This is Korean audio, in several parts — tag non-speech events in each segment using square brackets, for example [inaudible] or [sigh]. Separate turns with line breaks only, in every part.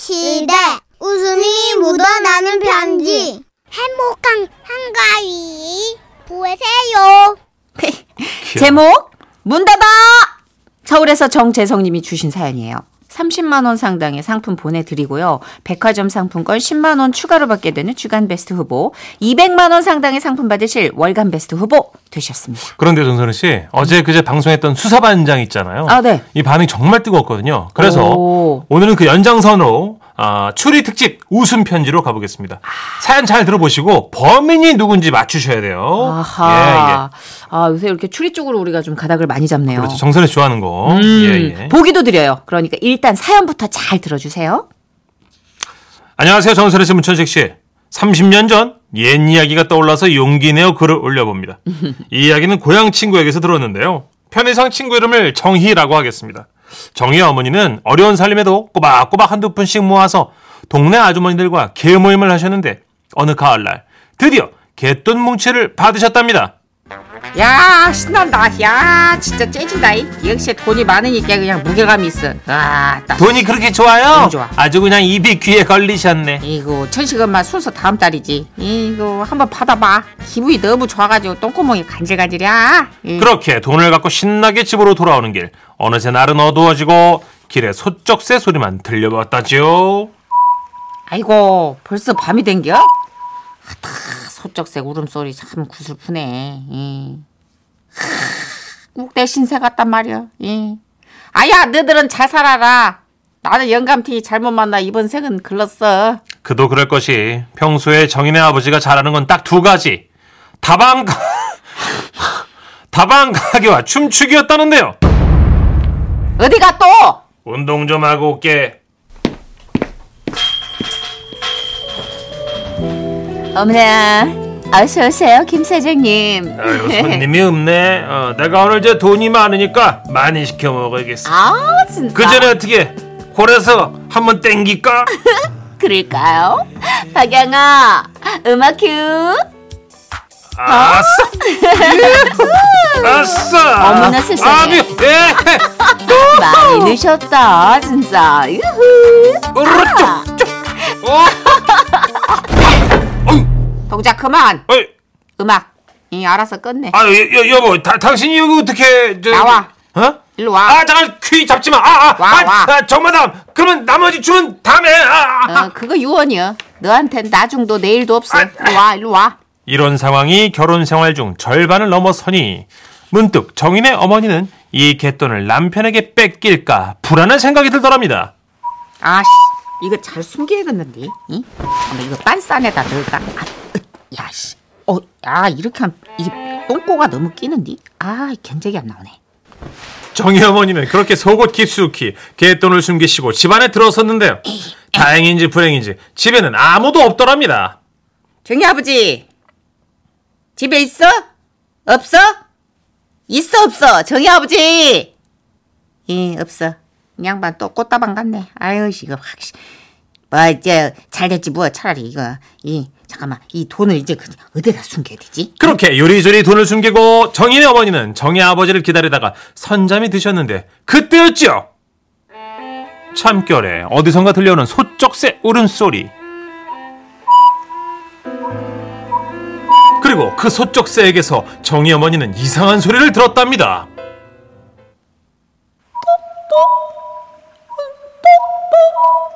시대 웃음이 묻어나는 편지 행복한 한가위 보세요.
제목 문 닫아 서울에서 정재성님이 주신 사연이에요. 30만 원 상당의 상품 보내드리고요. 백화점 상품권 10만 원 추가로 받게 되는 주간 베스트 후보, 200만 원 상당의 상품 받으실 월간 베스트 후보 되셨습니다.
그런데 전선우 씨 어제 그제 방송했던 수사반장 있잖아요.
아, 네.
이 반응이 정말 뜨거웠거든요. 그래서
오.
오늘은 그 연장선으로 아, 추리 특집 웃음 편지로 가보겠습니다. 사연 잘 들어보시고 범인이 누군지 맞추셔야 돼요.
아하.
예, 예.
아, 요새 이렇게 추리 쪽으로 우리가 좀 가닥을 많이 잡네요.
그렇죠. 정선우 씨 좋아하는 거.
음,
예, 예.
보기도 드려요. 그러니까 일단 사연부터 잘 들어주세요.
안녕하세요. 정선우 씨, 문천식 씨. 30년 전 옛 이야기가 떠올라서 용기 내어 글을 올려봅니다. [laughs] 이 이야기는 고향 친구에게서 들었는데요. 편의상 친구 이름을 정희라고 하겠습니다. 정희 어머니는 어려운 살림에도 꼬박꼬박 한두 푼씩 모아서 동네 아주머니들과 개 모임을 하셨는데 어느 가을날 드디어 개돈 뭉치를 받으셨답니다.
야 신난다. 야 진짜 째진다. 역시 돈이 많으니까 그냥 무게감이 있어. 아, 딱.
돈이 그렇게 좋아요?
좋아.
아주 그냥 입이 귀에 걸리셨네.
이거 천식 엄마 순서 다음 달이지. 이거 한번 받아봐. 기분이 너무 좋아가지고 똥구멍이 간질간질이야. 이.
그렇게 돈을 갖고 신나게 집으로 돌아오는 길. 어느새 날은 어두워지고 길에 소쩍새 소리만 들려왔다지요.
아이고 벌써 밤이 된겨? 아따 소쩍새 울음소리 참 구슬프네. 이. 하, 꼭대 신세 같단 말이야. 이. 아야 너들은 잘 살아라. 나는 영감티 잘못 만나 이번 생은 글렀어.
그도 그럴 것이 평소에 정인의 아버지가 잘하는 건 딱 두 가지. 다방 가- 다방 가게와 춤추기였다는데요.
어디가 또?
운동 좀 하고 올게.
어머나 어서 오세요 김 사장님.
아유 [laughs] 손님이 없네. 어, 내가 오늘 저 돈이 많으니까 많이 시켜 먹어야겠어.
아 진짜.
그 전에 어떻게 홀에서 한번 땡길까? [laughs]
그럴까요? 박양아 음악 큐.
아싸! 예. 아싸!
어머나 세상에.
아미, 예! [laughs]
많이 넣으셨다 진짜. 유후.
오른쪽! 쪽! 어!
동작 그만.
어이,
음악. 이 알아서 끝내.
아, 여, 여, 여 보, 다, 당신이 여기 어떻게, 저.
나와.
어?
일로 와.
아, 잠깐, 퀴 잡지 마! 아, 아,
와,
아,
와.
아, 정마담! 그러면 나머지 주문 다음에, 아, 아, 아.
어, 그거 유언이야. 너한텐 나중도 내일도 없어.
아,
일로 와, 일로 와.
이런 상황이 결혼 생활 중 절반을 넘어서니 문득 정인의 어머니는 이 갯돈을 남편에게 뺏길까 불안한 생각이 들더랍니다.
아씨, 이거 잘 숨겨야겠는데. 응? 이거 빤싼에다 넣을까? 아, 으, 야, 씨. 어, 야, 이렇게 하면 이게 똥꼬가 너무 끼는데? 아, 견적이 안 나오네.
정희 어머니는 그렇게 속옷 깊숙이 갯돈을 숨기시고 집안에 들어섰는데요. 다행인지 불행인지 집에는 아무도 없더랍니다.
정희 아버지, 집에 있어? 없어? 있어, 없어? 정희 아버지! 예, 없어. 이 양반 또 꽃다방 갔네. 아유, 씨, 이거 확, 씨. 뭐, 이제, 잘 됐지, 뭐, 차라리 이거, 이, 잠깐만, 이 돈을 이제 그, 어디다 숨겨야 되지?
그렇게 요리조리 돈을 숨기고 정인의 어머니는 정희 아버지를 기다리다가 선잠이 드셨는데 그때였죠. 참결에 어디선가 들려오는 소쩍새 울음소리. 그리고 그 소쩍새에게서 정희 어머니는 이상한 소리를 들었답니다. 어휴,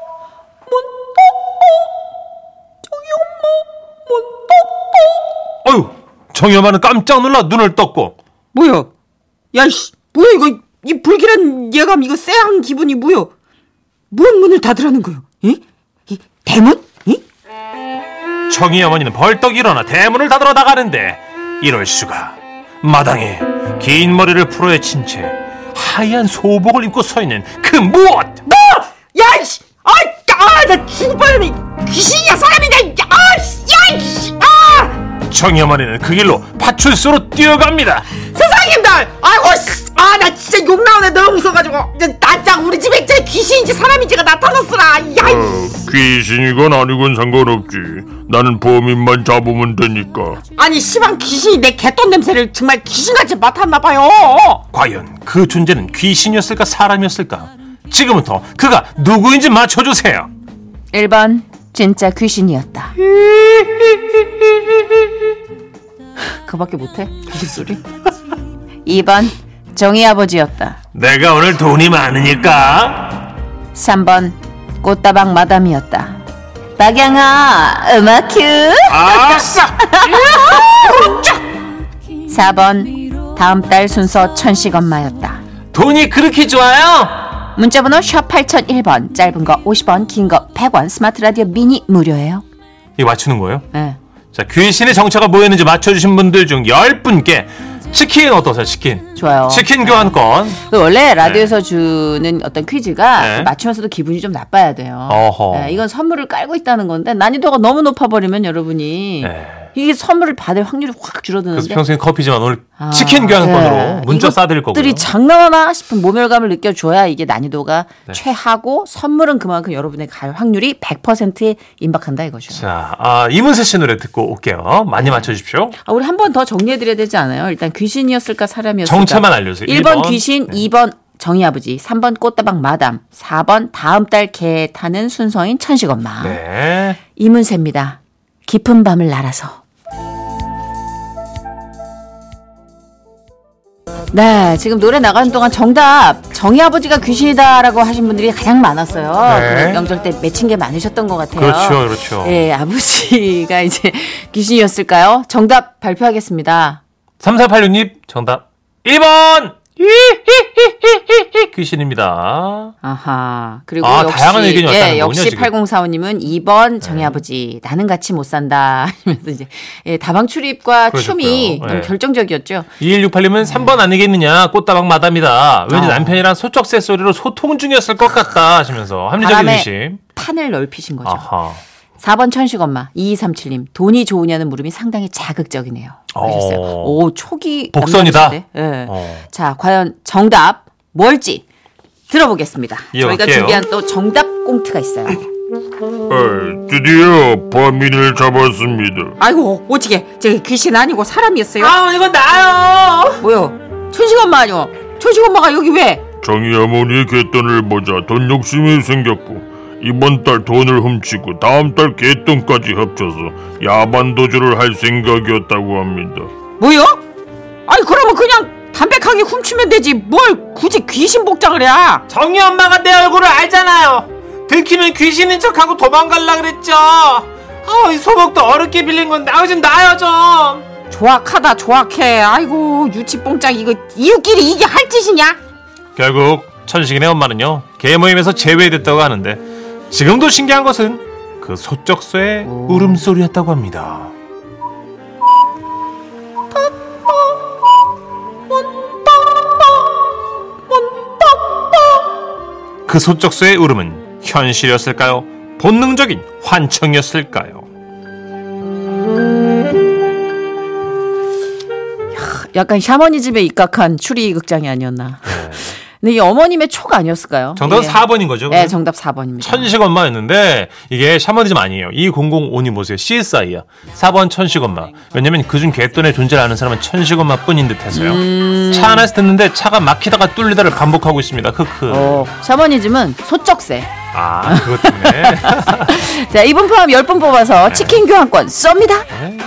엄마는 깜짝 놀라 눈을 떴고
뭐야? 야, 씨, 뭐야, 이거, 이 불길한 예감, 이거 쎄한 기분이 뭐야? 뭔 문을 닫으라는 거요? 이? 이 대문? 이?
정희 어머니는 벌떡 일어나 대문을 닫으러 나가는데 이럴 수가 마당에 긴 머리를 풀어헤친 채 하얀 소복을 입고 서 있는 그 무엇
야, 씨! 아, 아, 나 죽을 뻔했네. 귀신이야, 사람이냐?
어머니는 그 길로 파출소로 뛰어갑니다
선생님들! 아이고, 씨! 아, 나 진짜 욕 나오네. 너무 무서워가지고. 나짱 우리 집에 진짜 귀신인지 사람인지가 나타났으라. 야, 이
귀신이건 아니건 상관없지. 나는 범인만 잡으면 되니까.
아니, 시방 귀신이 내 개똥 냄새를 정말 귀신같이 맡았나봐요.
과연 그 존재는 귀신이었을까 사람이었을까 지금부터 그가 누구인지 맞춰주세요
1번 진짜 귀신이었다. [laughs] 그밖에 못해? 귀신 소리? 2번 정희 아버지였다.
내가 오늘 돈이 많으니까
3번 꽃다방 마담이었다. 박양아 음악 큐.
아싸
4번 다음 달 순서 천식 엄마였다.
돈이 그렇게 좋아요?
문자번호 샵 8001번 짧은 거 50원 긴 거 100원 스마트 라디오 미니 무료예요.
이거 맞추는 거예요?
네.
자 귀신의 정체가 뭐였는지 맞춰주신 분들 중 10분께 치킨 어떠세요 치킨
좋아요.
치킨 교환권
그 원래 라디오에서 주는 어떤 퀴즈가
네.
맞추면서도 기분이 좀 나빠야 돼요.
어허.
네, 이건 선물을 깔고 있다는 건데 난이도가 너무 높아버리면 여러분이
네.
이게 선물을 받을 확률이 확
그래서
줄어드는데
평소엔 커피지만 오늘
아,
치킨 교환권으로
네.
문자 싸드릴 거고요
이것들이 장난하나 싶은 모멸감을 느껴줘야 이게 난이도가
네.
최하고 선물은 그만큼 여러분의 갈 확률이 100%에 임박한다 이거죠.
자 아, 이문세 씨 노래 듣고 올게요 많이 맞춰주십시오
아, 우리 한 번 더 정리해드려야 되지 않아요? 일단 귀신이었을까 사람이었을까?
정체만 알려주세요.
1번,
1번.
귀신,
네.
2번 정희 아버지, 3번 꽃다방 마담, 4번 다음 달 개 타는 순서인 천식 엄마.
네
이문세입니다. 깊은 밤을 날아서. 네, 지금 노래 나가는 동안 정답 정희 아버지가 귀신이다라고 하신 분들이 가장 많았어요.
네.
그 명절 때 맺힌 게 많으셨던 것 같아요.
그렇죠 그렇죠
예, 아버지가 [laughs] 이제 귀신이었을까요? 정답 발표하겠습니다.
3486님 정답 1번 귀신입니다
아하. 그리고
아,
역시
다양한 의견이 왔다는
예, 역시
지금. 네.
8045님은 2번 정희 아버지 나는 같이 못 산다 [laughs] 하면서 이제 예, 다방 출입과
그러셨고요.
춤이
예.
너무 결정적이었죠.
2168님은 3번 아니겠느냐 꽃다방 마담이다 왠지
어.
남편이랑 소쩍새 소리로 소통 중이었을 것 같다 하시면서 합리적인 의심
판을 넓히신 거죠.
아하
4번 천식 엄마 2237님 돈이 좋으냐는 물음이 상당히 자극적이네요. 하셨어요.
어.
오 초기
복선이다.
예.
어.
자 과연 정답 뭘지 들어보겠습니다. 저희가
이어갈게요.
준비한 또 정답 꽁트가 있어요.
에, 드디어 범인을 잡았습니다.
아이고 어떻게 저기 귀신 아니고 사람이었어요?
아 이거 나요
뭐요? 천식 엄마 아니요? 천식 엄마가 여기 왜?
정희 어머니 의 갯돈을 보자 돈 욕심이 생겼고 이번 달 돈을 훔치고 다음 달 갯돈까지 합쳐서 야반 도주를 할 생각이었다고 합니다.
뭐요? 아니 그러면 그냥 담백하게 훔치면 되지 뭘 굳이 귀신 복장을 해?
정희 엄마가 내 얼굴을 알잖아요 들키면 귀신인 척하고 도망갈라 그랬죠 아 이 소복도 어렵게 빌린 건데 아좀 나요 좀
조악하다 조악해. 아이고 유치뽕짝 이거 이웃끼리 이게 할 짓이냐?
결국 천식이네 엄마는요 개 모임에서 제외됐다고 하는데 지금도 신기한 것은 그 소쩍소의 울음소리였다고 합니다 그 소쩍소의 울음은 현실이었을까요? 본능적인 환청이었을까요?
약간 샤머니즘에 입각한 추리 극장이 아니었나. 근데 이 어머님의 촉 아니었을까요?
정답은
예.
4번인 거죠?
네, 정답 4번입니다.
천식 엄마였는데 이게 샤머니즘 아니에요. 2005님 보세요. CSI야. 4번 천식 엄마. 왜냐면 그중 개돈의 존재를 아는 사람은 천식 엄마뿐인 듯해서요.
음.
차 안에서 듣는데 차가 막히다가 뚫리다를 반복하고 있습니다. 크크.
어, 샤머니즘은 소쩍새.
아 그것 때문에. [laughs]
자, 이분 포함 10분 뽑아서 치킨 교환권 쏩니다.
네.